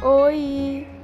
Oi!